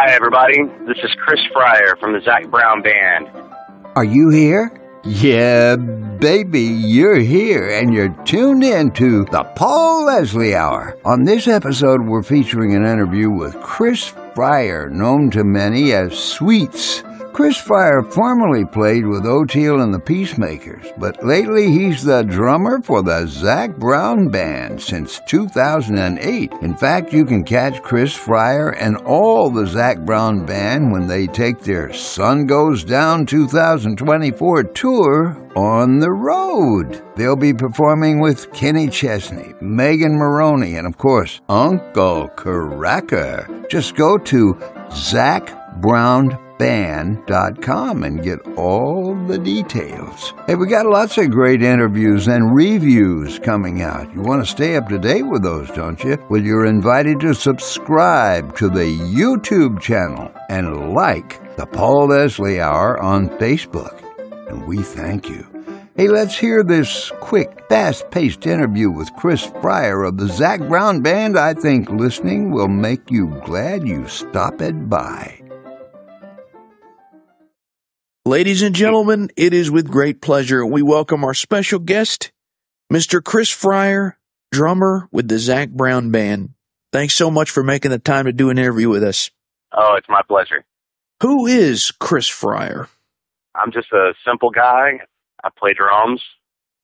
Hi, everybody. This is Chris Fryar from the Zac Brown Band. Are you here? Yeah, baby, you're here and you're tuned in to the Paul Leslie Hour. On this episode, we're featuring an interview with Chris Fryar, known to many as Sweets. Chris Fryar formerly played with Oteil and the Peacemakers, but lately he's the drummer for the Zac Brown Band since 2008. In fact, you can catch Chris Fryar and all the Zac Brown Band when they take their Sun Goes Down 2024 tour on the road. They'll be performing with Kenny Chesney, Megan Moroney, and of course, Uncle Kracker. Just go to Zac Brown band.com and get all the details. Hey, we got lots of great interviews and reviews coming out. You want to stay up to date with those, don't you? Well, you're invited to subscribe to the YouTube channel and like the Paul Leslie Hour on Facebook. And we thank you. Hey, let's hear this quick, fast paced interview with Chris Fryar of the Zac Brown Band. I think listening will make you glad you stopped by. Ladies and gentlemen, it is with great pleasure we welcome our special guest, Mr. Chris Fryar, drummer with the Zac Brown Band. Thanks so much for making the time to do an interview with us. Oh, it's my pleasure. Who is Chris Fryar? I'm just a simple guy. I play drums.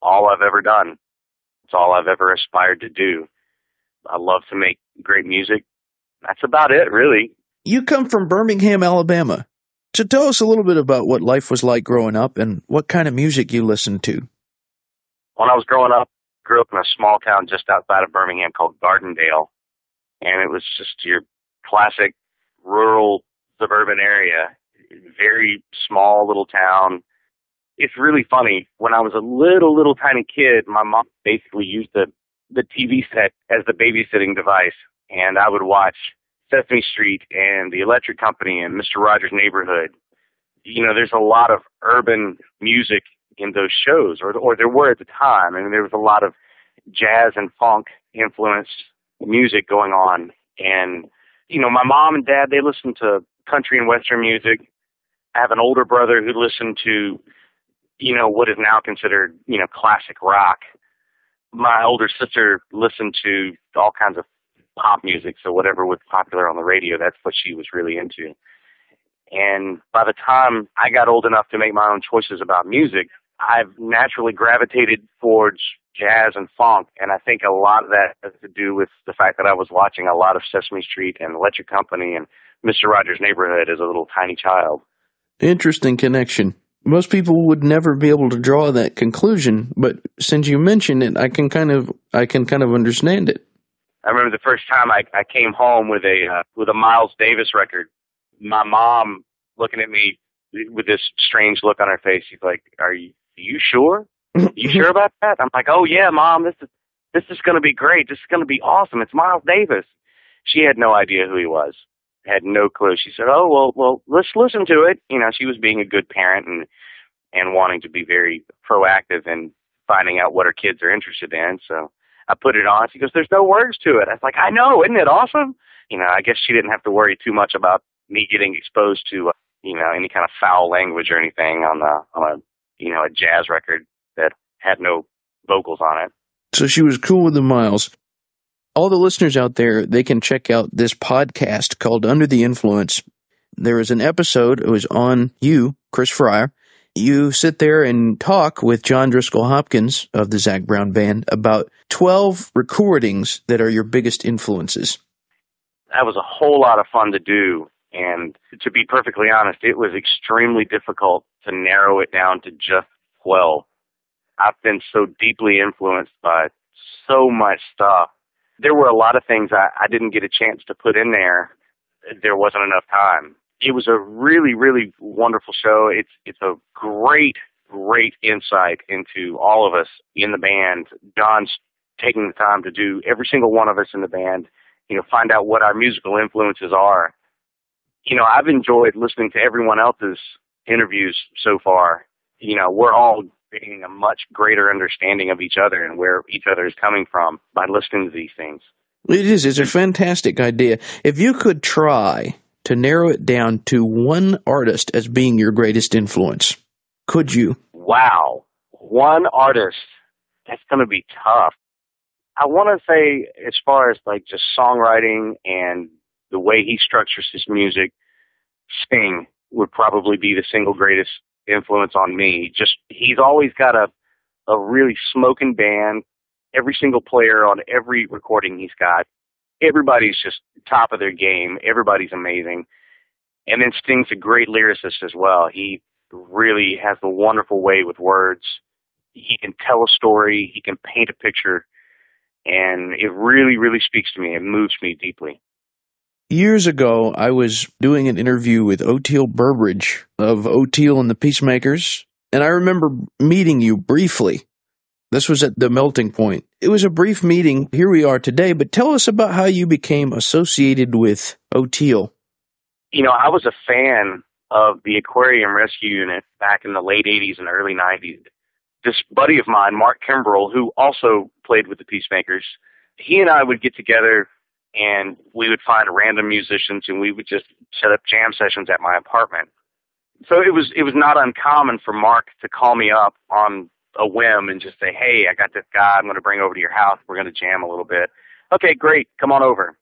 All I've ever done. It's all I've ever aspired to do. I love to make great music. That's about it, really. You come from Birmingham, Alabama. So tell us a little bit about what life was like growing up and what kind of music you listened to. When I was growing up, grew up in a small town just outside of Birmingham called Gardendale, and it was just your classic rural suburban area, very small little town. It's really funny. When I was a little little tiny kid, my mom basically used the the TV set as the babysitting device, and I would watch Sesame Street and The Electric Company and Mr. Rogers' Neighborhood. You know, there's a lot of urban music in those shows, or or there were at the time. I mean, there was a lot of jazz and funk influenced music going on, and you know, my mom and dad they listened to country and western music. I have an older brother who listened to, you know, what is now considered, you know, classic rock. My older sister listened to all kinds of pop music, so whatever was popular on the radio, that's what she was really into. And by the time I got old enough to make my own choices about music, I've naturally gravitated towards jazz and funk, and I think a lot of that has to do with the fact that I was watching a lot of Sesame Street and Electric Company and Mr. Rogers' Neighborhood as a little tiny child. Interesting connection. Most people would never be able to draw that conclusion, but since you mentioned it, I can kind of I can kind of understand it. I remember the first time I, I came home with a uh, with a Miles Davis record. My mom looking at me with this strange look on her face. She's like, "Are you are you sure? you sure about that?" I'm like, "Oh yeah, mom. This is this is going to be great. This is going to be awesome. It's Miles Davis." She had no idea who he was. Had no clue. She said, "Oh well, well, let's listen to it." You know, she was being a good parent and and wanting to be very proactive and finding out what her kids are interested in. So I put it on. She goes, "There's no words to it." I was like, "I know, isn't it awesome?" You know, I guess she didn't have to worry too much about me getting exposed to, uh, you know, any kind of foul language or anything on the on a you know a jazz record that had no vocals on it. So she was cool with the miles. All the listeners out there, they can check out this podcast called Under the Influence. There is an episode, it was on you, Chris Fryar, you sit there and talk with John Driskell Hopkins of the Zac Brown Band about 12 recordings that are your biggest influences. That was a whole lot of fun to do. And to be perfectly honest, it was extremely difficult to narrow it down to just 12. I've been so deeply influenced by so much stuff. There were a lot of things I, I didn't get a chance to put in there. There wasn't enough time it was a really, really wonderful show. It's it's a great, great insight into all of us in the band. John's taking the time to do every single one of us in the band, you know, find out what our musical influences are. You know, I've enjoyed listening to everyone else's interviews so far. You know, we're all getting a much greater understanding of each other and where each other is coming from by listening to these things. It is. It's a fantastic idea. If you could try to narrow it down to one artist as being your greatest influence, could you? Wow. One artist. That's going to be tough. I want to say, as far as like just songwriting and the way he structures his music, Sting would probably be the single greatest influence on me. Just he's always got a a really smoking band. Every single player on every recording he's got, everybody's just top of their game. Everybody's amazing. And then Sting's a great lyricist as well. He really has a wonderful way with words. He can tell a story. He can paint a picture. And it really, really speaks to me. It moves me deeply. Years ago, I was doing an interview with Oteil Burbridge of Oteil and the Peacemakers, and I remember meeting you briefly. This was at the melting point. It was a brief meeting. Here we are today, but tell us about how you became associated with Oteil. You know, I was a fan of the Aquarium Rescue Unit back in the late 80s and early 90s. This buddy of mine, Mark Kimbrell, who also played with the Peacemakers, he and I would get together and we would find random musicians and we would just set up jam sessions at my apartment. So it was it was not uncommon for Mark to call me up on a whim and just say, "Hey, I got this guy. I'm going to bring over to your house. We're going to jam a little bit." Okay, great. Come on over.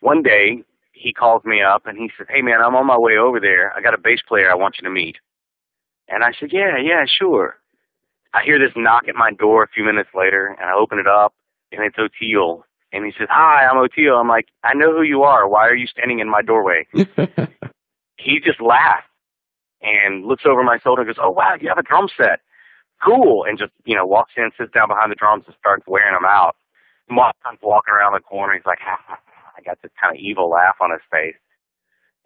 One day he calls me up and he said, "Hey man, I'm on my way over there. I got a bass player I want you to meet." And I said, "Yeah, yeah, sure." I hear this knock at my door a few minutes later, and I open it up, and it's Oteil. And he says, Hi, I'm Oteil. I'm like, I know who you are. Why are you standing in my doorway? he just laughs and looks over my shoulder and goes, Oh, wow, you have a drum set. Cool. And just, you know, walks in, sits down behind the drums and starts wearing them out. Mark comes walking around the corner. He's like, ha. I got this kind of evil laugh on his face.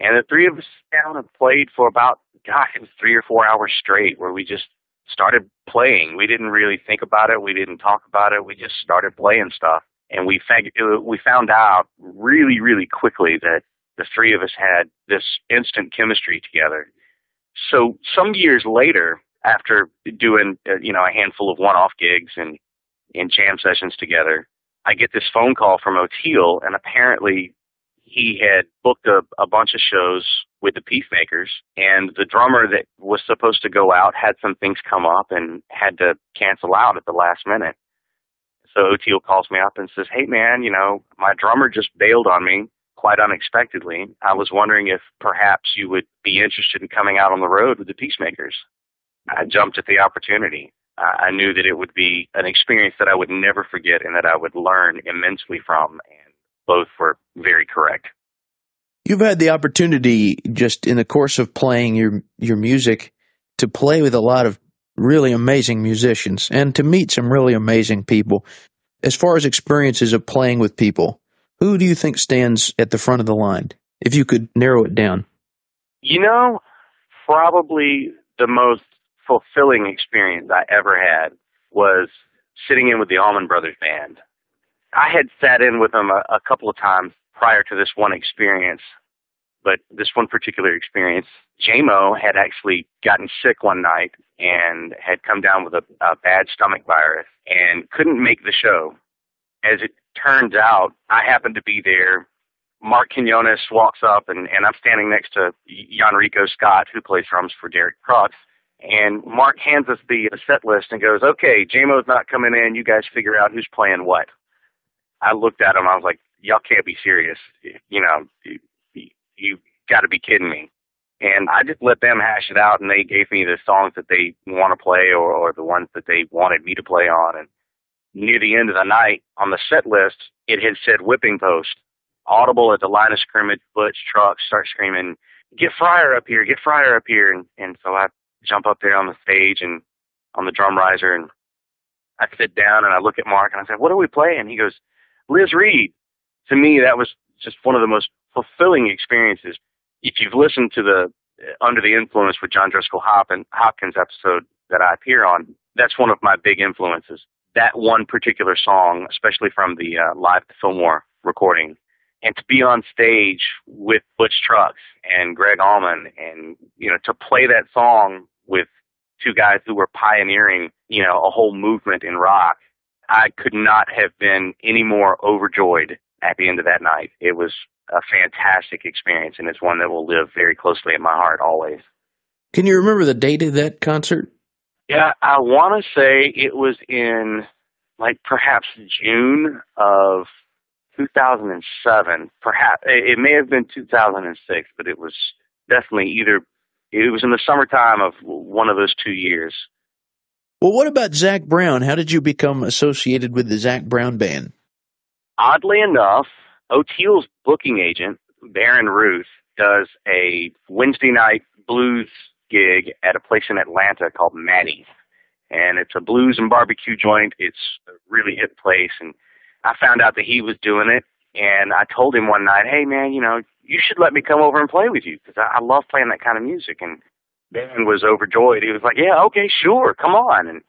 And the three of us down and played for about, gosh, it was three or four hours straight where we just started playing. We didn't really think about it. We didn't talk about it. We just started playing stuff and we found we found out really really quickly that the three of us had this instant chemistry together. So some years later, after doing uh, you know a handful of one-off gigs and and jam sessions together, I get this phone call from Oteil, and apparently he had booked a, a bunch of shows with the Peacemakers, and the drummer that was supposed to go out had some things come up and had to cancel out at the last minute. So Oteil calls me up and says, Hey man, you know, my drummer just bailed on me quite unexpectedly. I was wondering if perhaps you would be interested in coming out on the road with the Peacemakers. I jumped at the opportunity. I knew that it would be an experience that I would never forget and that I would learn immensely from, and both were very correct. You've had the opportunity just in the course of playing your your music to play with a lot of really amazing musicians and to meet some really amazing people. As far as experiences of playing with people, who do you think stands at the front of the line? If you could narrow it down. You know, probably the most fulfilling experience I ever had was sitting in with the Allman Brothers Band. I had sat in with them a, a couple of times prior to this one experience, but this one particular experience, Jaimoe had actually gotten sick one night and had come down with a, a bad stomach virus and couldn't make the show. As it turns out, I happened to be there. Marc Quiñones walks up, and, and I'm standing next to Yonrico Scott, who plays drums for Derek Trucks. And Mark hands us the, the set list and goes, "Okay, Jaimoe's not coming in. You guys figure out who's playing what." I looked at him. I was like, "Y'all can't be serious. You know, you, you got to be kidding me." And I just let them hash it out, and they gave me the songs that they want to play or, or the ones that they wanted me to play on. And near the end of the night, on the set list, it had said whipping post. Audible at the line of scrimmage, Butch Trucks start screaming, "Get Fryar up here! Get Fryar up here!" And and so I jump up there on the stage and on the drum riser, and I sit down and I look at Mark and I said, "What are we playing?" And he goes, "Liz Reed." To me, that was just one of the most fulfilling experiences if you've listened to the uh, Under the Influence with John Driskell Hopkins episode that I appear on, that's one of my big influences. That one particular song, especially from the uh, live Fillmore recording, and to be on stage with Butch Trucks and Gregg Allman, and you know to play that song with two guys who were pioneering, you know, a whole movement in rock. I could not have been any more overjoyed at the end of that night. It was a fantastic experience, and it's one that will live very closely in my heart always. Can you remember the date of that concert? Yeah, I want to say it was in like perhaps June of 2007. Perhaps it may have been 2006, but it was definitely either. It was in the summertime of one of those two years. Well, what about Zac Brown? How did you become associated with the Zac Brown band? Oddly enough, Oteil's booking agent, Baron Ruth, does a Wednesday night blues gig at a place in Atlanta called Maddie's. And it's a blues and barbecue joint. It's a really hip place. And I found out that he was doing it. And I told him one night, hey, man, you know, you should let me come over and play with you because I, I love playing that kind of music. And Ben was overjoyed. He was like, yeah, okay, sure, come on. And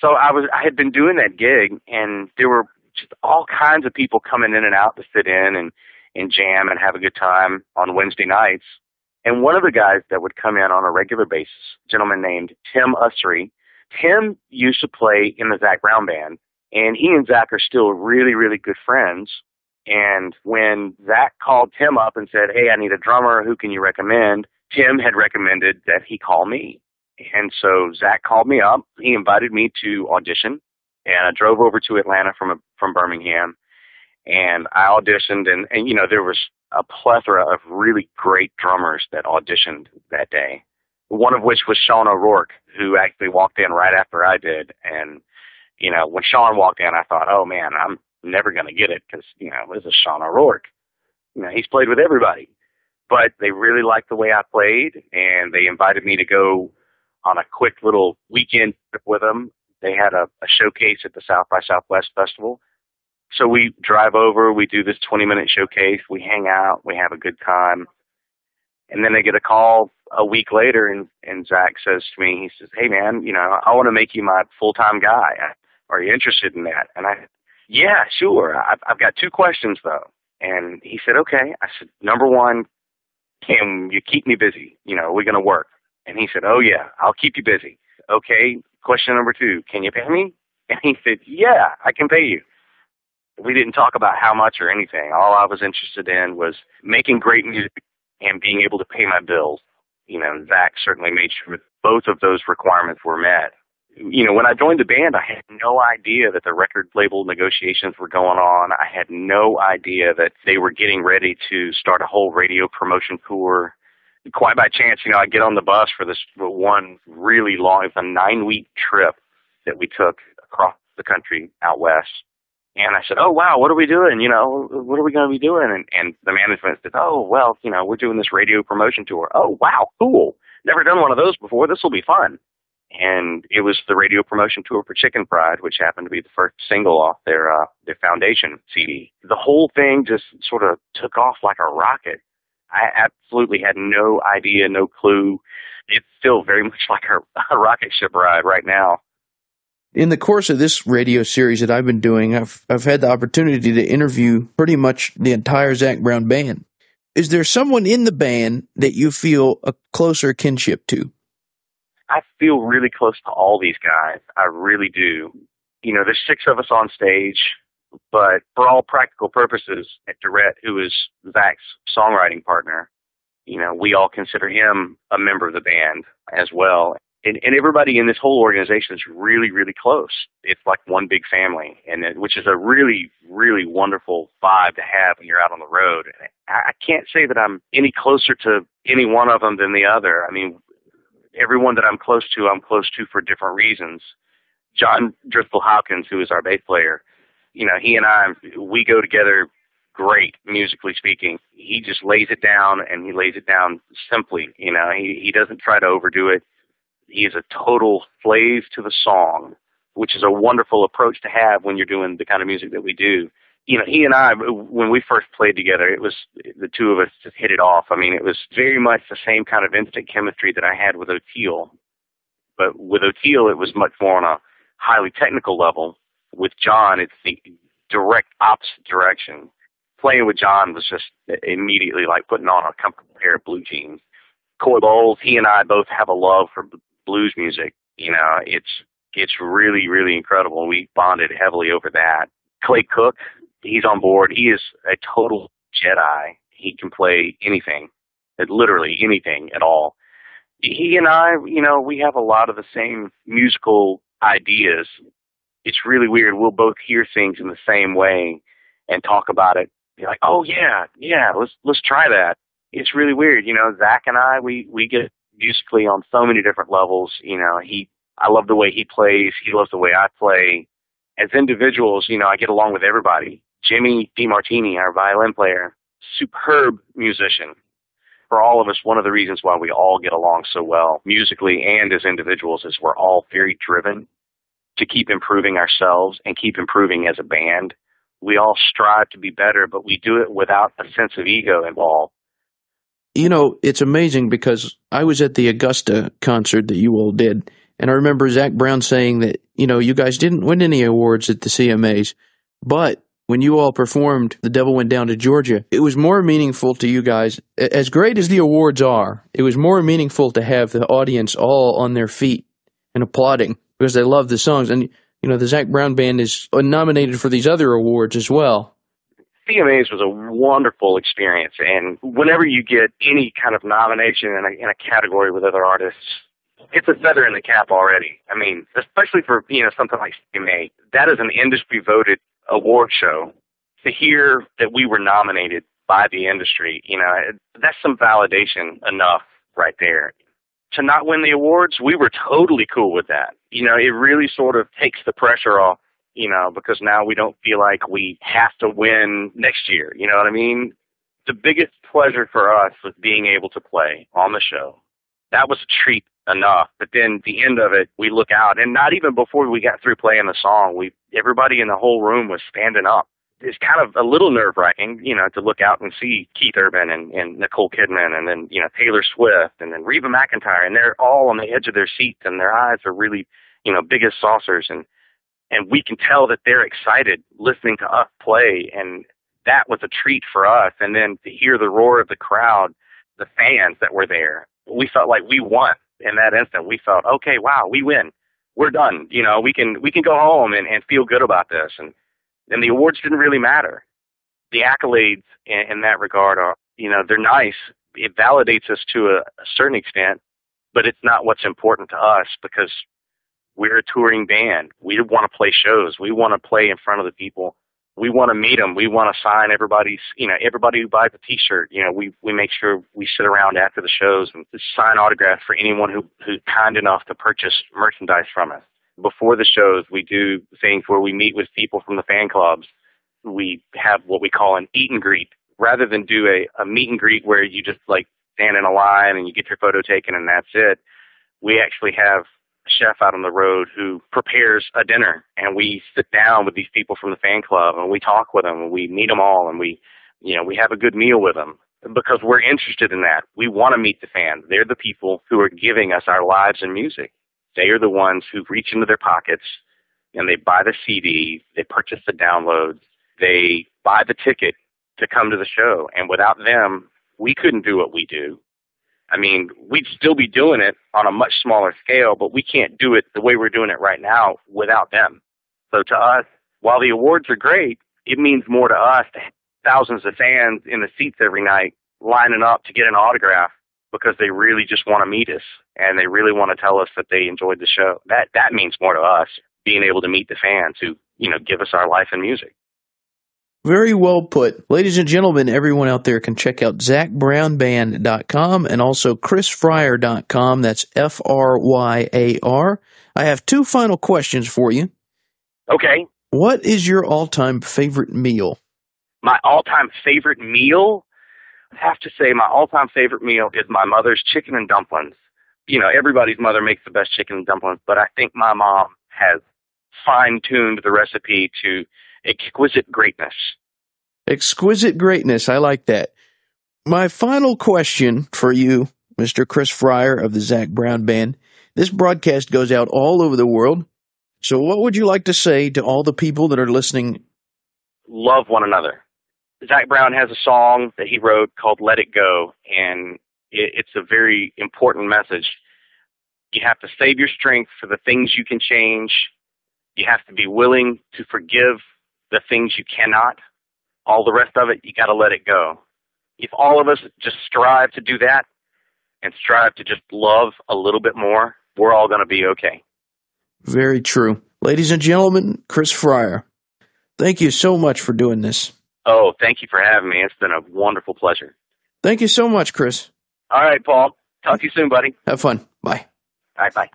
so I was, I had been doing that gig and there were just all kinds of people coming in and out to sit in and, and jam and have a good time on Wednesday nights. And one of the guys that would come in on a regular basis, a gentleman named Tim Ussery, Tim used to play in the Zac Brown band, and he and Zac are still really, really good friends. And when Zac called Tim up and said, Hey, I need a drummer, who can you recommend? Tim had recommended that he call me. And so Zac called me up. He invited me to audition, and I drove over to Atlanta from a, from Birmingham, and I auditioned. And, and you know there was a plethora of really great drummers that auditioned that day. One of which was Sean O'Rourke, who actually walked in right after I did. And, you know, when Sean walked in, I thought, oh man, I'm never going to get it because, you know, this is Sean O'Rourke. You know, he's played with everybody. But they really liked the way I played and they invited me to go on a quick little weekend trip with them. They had a, a showcase at the South by Southwest Festival so we drive over, we do this 20 minute showcase, we hang out, we have a good time. And then I get a call a week later and, and Zac says to me, he says, Hey man, you know, I want to make you my full time guy. Are you interested in that? And I, yeah, sure. I've, I've got two questions though. And he said, okay. I said, number one, can you keep me busy? You know, are we going to work? And he said, oh yeah, I'll keep you busy. Okay. Question number two, can you pay me? And he said, yeah, I can pay you we didn't talk about how much or anything. All I was interested in was making great music and being able to pay my bills. You know, Zac certainly made sure both of those requirements were met. You know, when I joined the band, I had no idea that the record label negotiations were going on. I had no idea that they were getting ready to start a whole radio promotion tour. Quite by chance, you know, I get on the bus for this one really long, it's a nine week trip that we took across the country out west and I said, "Oh wow, what are we doing? You know, what are we going to be doing?" And and the management said, "Oh well, you know, we're doing this radio promotion tour. Oh wow, cool. Never done one of those before. This will be fun." And it was the radio promotion tour for Chicken Fried, which happened to be the first single off their uh, their foundation CD. The whole thing just sort of took off like a rocket. I absolutely had no idea, no clue. It's still very much like a, a rocket ship ride right now in the course of this radio series that I've been doing, I've I've had the opportunity to interview pretty much the entire Zac Brown band. Is there someone in the band that you feel a closer kinship to? I feel really close to all these guys. I really do. You know, there's six of us on stage, but for all practical purposes, Durrette, who is Zac's songwriting partner, you know, we all consider him a member of the band as well and, and everybody in this whole organization is really, really close. It's like one big family, and it, which is a really, really wonderful vibe to have when you're out on the road. I, I can't say that I'm any closer to any one of them than the other. I mean, everyone that I'm close to, I'm close to for different reasons. John Driskell Hawkins, who is our bass player, you know, he and I, we go together great musically speaking. He just lays it down and he lays it down simply. You know, he he doesn't try to overdo it he is a total slave to the song, which is a wonderful approach to have when you're doing the kind of music that we do. You know, he and I, when we first played together, it was the two of us just hit it off. I mean, it was very much the same kind of instant chemistry that I had with Oteil. But with Oteil, it was much more on a highly technical level. With John, it's the direct opposite direction. Playing with John was just immediately like putting on a comfortable pair of blue jeans. Coy Bowles, he and I both have a love for blues music. You know, it's it's really really incredible. We bonded heavily over that. Clay Cook, he's on board. He is a total Jedi. He can play anything, uh, literally anything at all. He and I, you know, we have a lot of the same musical ideas. It's really weird. We'll both hear things in the same way and talk about it. Be like, oh yeah, yeah, let's let's try that. It's really weird, you know. Zac and I, we we get musically on so many different levels. You know, he I love the way he plays. He loves the way I play. As individuals, you know, I get along with everybody. Jimmy De Martini, our violin player, superb musician. For all of us, one of the reasons why we all get along so well musically and as individuals is we're all very driven to keep improving ourselves and keep improving as a band. We all strive to be better, but we do it without a sense of ego involved. You know, it's amazing because I was at the Augusta concert that you all did, and I remember Zac Brown saying that, you know, you guys didn't win any awards at the CMAs, but when you all performed The Devil Went Down to Georgia, it was more meaningful to you guys. As great as the awards are, it was more meaningful to have the audience all on their feet and applauding because they love the songs. And, you know, the Zac Brown Band is nominated for these other awards as well. CMAs was a wonderful experience. And whenever you get any kind of nomination in a, in a category with other artists, it's a feather in the cap already. I mean, especially for, you know, something like CMA. That is an industry voted award show. To hear that we were nominated by the industry, you know, that's some validation enough right there. To not win the awards, we were totally cool with that. You know, it really sort of takes the pressure off, you know, because now we don't feel like we have to win next year. You know what I mean? The biggest pleasure for us was being able to play on the show. That was a treat enough. But then the end of it, we look out, and not even before we got through playing the song, we everybody in the whole room was standing up. It's kind of a little nerve wracking, you know, to look out and see Keith Urban and, and Nicole Kidman and then, you know, Taylor Swift and then Reba McEntire and they're all on the edge of their seats and their eyes are really, you know, big as saucers and and we can tell that they're excited listening to us play and that was a treat for us and then to hear the roar of the crowd, the fans that were there, we felt like we won in that instant, we felt, okay, wow, we win. We're done. You know, we can we can go home and, and feel good about this. And and the awards didn't really matter. The accolades in, in that regard are, you know, they're nice. It validates us to a, a certain extent, but it's not what's important to us because we're a touring band. We want to play shows. We want to play in front of the people we want to meet them. We want to sign everybody's, you know, everybody who buys a T-shirt. You know, we we make sure we sit around after the shows and sign autographs for anyone who who's kind enough to purchase merchandise from us. Before the shows, we do things where we meet with people from the fan clubs. We have what we call an eat and greet, rather than do a, a meet and greet where you just like stand in a line and you get your photo taken and that's it. We actually have chef out on the road who prepares a dinner and we sit down with these people from the fan club and we talk with them and we meet them all and we you know we have a good meal with them because we're interested in that. We want to meet the fans they're the people who are giving us our lives and music. They are the ones who reach into their pockets and they buy the cd they purchase the downloads they buy the ticket to come to the show. And without them we couldn't do what we do I mean, we'd still be doing it on a much smaller scale, but we can't do it the way we're doing it right now without them. So to us, while the awards are great, it means more to us to thousands of fans in the seats every night lining up to get an autograph because they really just want to meet us and they really want to tell us that they enjoyed the show. That that means more to us being able to meet the fans who, you know, give us our life and music. Very well put. Ladies and gentlemen, everyone out there can check out ZacBrownBand.com and also ChrisFryar.com. That's F R Y A R. I have two final questions for you. Okay. What is your all time favorite meal? My all time favorite meal? I have to say, my all time favorite meal is my mother's chicken and dumplings. You know, everybody's mother makes the best chicken and dumplings, but I think my mom has fine tuned the recipe to exquisite greatness. Exquisite greatness. I like that. My final question for you, Mr. Chris Fryar of the Zac Brown Band. This broadcast goes out all over the world. So, what would you like to say to all the people that are listening? Love one another. Zac Brown has a song that he wrote called Let It Go, and it's a very important message. You have to save your strength for the things you can change. You have to be willing to forgive the things you cannot. All the rest of it, you got to let it go. if all of us just strive to do that and strive to just love a little bit more, we're all going to be okay. Very true. Ladies and gentlemen, Chris Fryar, thank you so much for doing this. Oh, thank you for having me. It's been a wonderful pleasure. Thank you so much, Chris. All right, Paul. Talk to you soon, buddy. Have fun. Bye. All right, bye.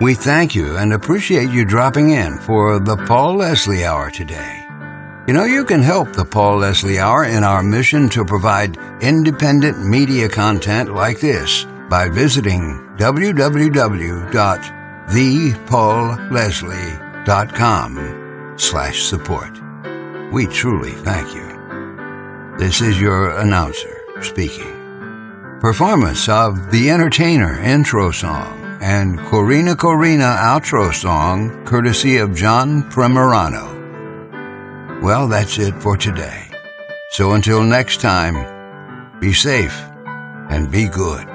We thank you and appreciate you dropping in for the Paul Leslie Hour today. You know, you can help the Paul Leslie Hour in our mission to provide independent media content like this by visiting www.thepaulleslie.com slash support. We truly thank you. This is your announcer speaking. Performance of The Entertainer intro song and Corina Corina outro song courtesy of John Primorano. Well, that's it for today. So until next time, be safe and be good.